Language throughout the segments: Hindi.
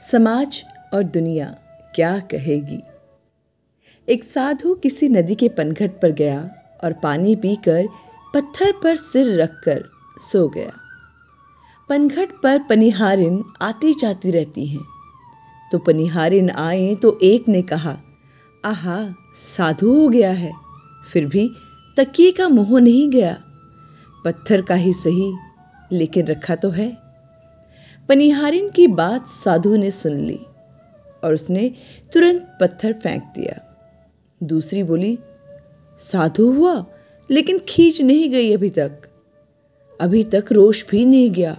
समाज और दुनिया क्या कहेगी? एक साधु किसी नदी के पनघट पर गया और पानी पीकर पत्थर पर सिर रखकर सो गया। पनघट पर पनिहारिन आती जाती रहती हैं। तो पनिहारिन आए तो एक ने कहा, आहा, साधु हो गया है। फिर भी तकिए का मुँह नहीं गया। पत्थर का ही सही, लेकिन रखा तो है। पनिहारिन की बात साधु ने सुन ली और उसने तुरंत पत्थर फेंक दिया। दूसरी बोली, साधु हुआ, लेकिन खींच नहीं गई अभी तक। अभी तक रोश भी नहीं गया।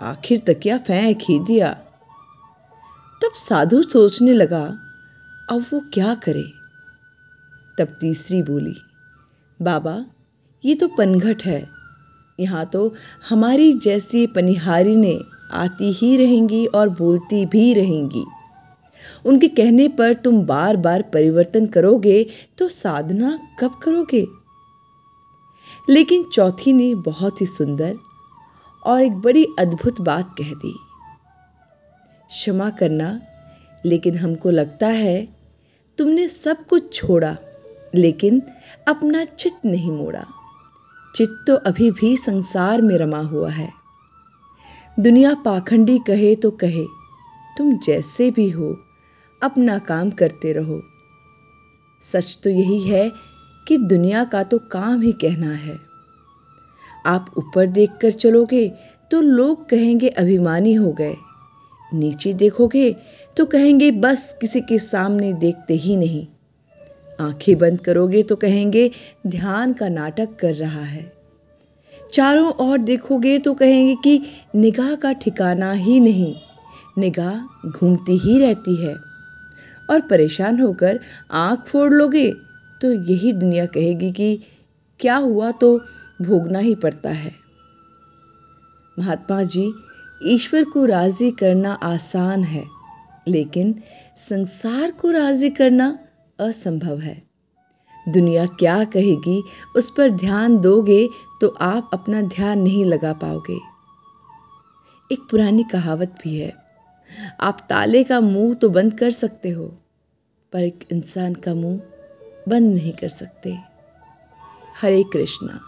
आखिर तकिया फेंक ही दिया? तब साधु सोचने लगा, अब वो क्या करे? तब तीसरी बोली, बाबा, ये तो पनघट है। यहाँ तो हमारी जैसी पनिहारी ने आती ही रहेंगी और बोलती भी रहेंगी। उनके कहने पर तुम बार बार परिवर्तन करोगे तो साधना कब करोगे? लेकिन चौथी ने बहुत ही सुंदर और एक बड़ी अद्भुत बात कह दी। क्षमा करना, लेकिन हमको लगता है तुमने सब कुछ छोड़ा, लेकिन अपना चित्त नहीं मोड़ा। चित्त तो अभी भी संसार में रमा हुआ है। दुनिया पाखंडी कहे तो कहे, तुम जैसे भी हो, अपना काम करते रहो। सच तो यही है कि दुनिया का तो काम ही कहना है। आप ऊपर देखकर चलोगे तो लोग कहेंगे अभिमानी हो गए, नीचे देखोगे तो कहेंगे बस किसी के सामने देखते ही नहीं। आँखें बंद करोगे तो कहेंगे ध्यान का नाटक कर रहा है। चारों ओर देखोगे तो कहेंगे कि निगाह का ठिकाना ही नहीं, निगाह घूमती ही रहती है। और परेशान होकर आँख फोड़ लोगे तो यही दुनिया कहेगी कि क्या हुआ तो भोगना ही पड़ता है। महात्मा जी, ईश्वर को राज़ी करना आसान है, लेकिन संसार को राज़ी करना असंभव है। दुनिया क्या कहेगी, उस पर ध्यान दोगे तो आप अपना ध्यान नहीं लगा पाओगे। एक पुरानी कहावत भी है, आप ताले का मुँह तो बंद कर सकते हो, पर एक इंसान का मुँह बंद नहीं कर सकते। हरे कृष्णा।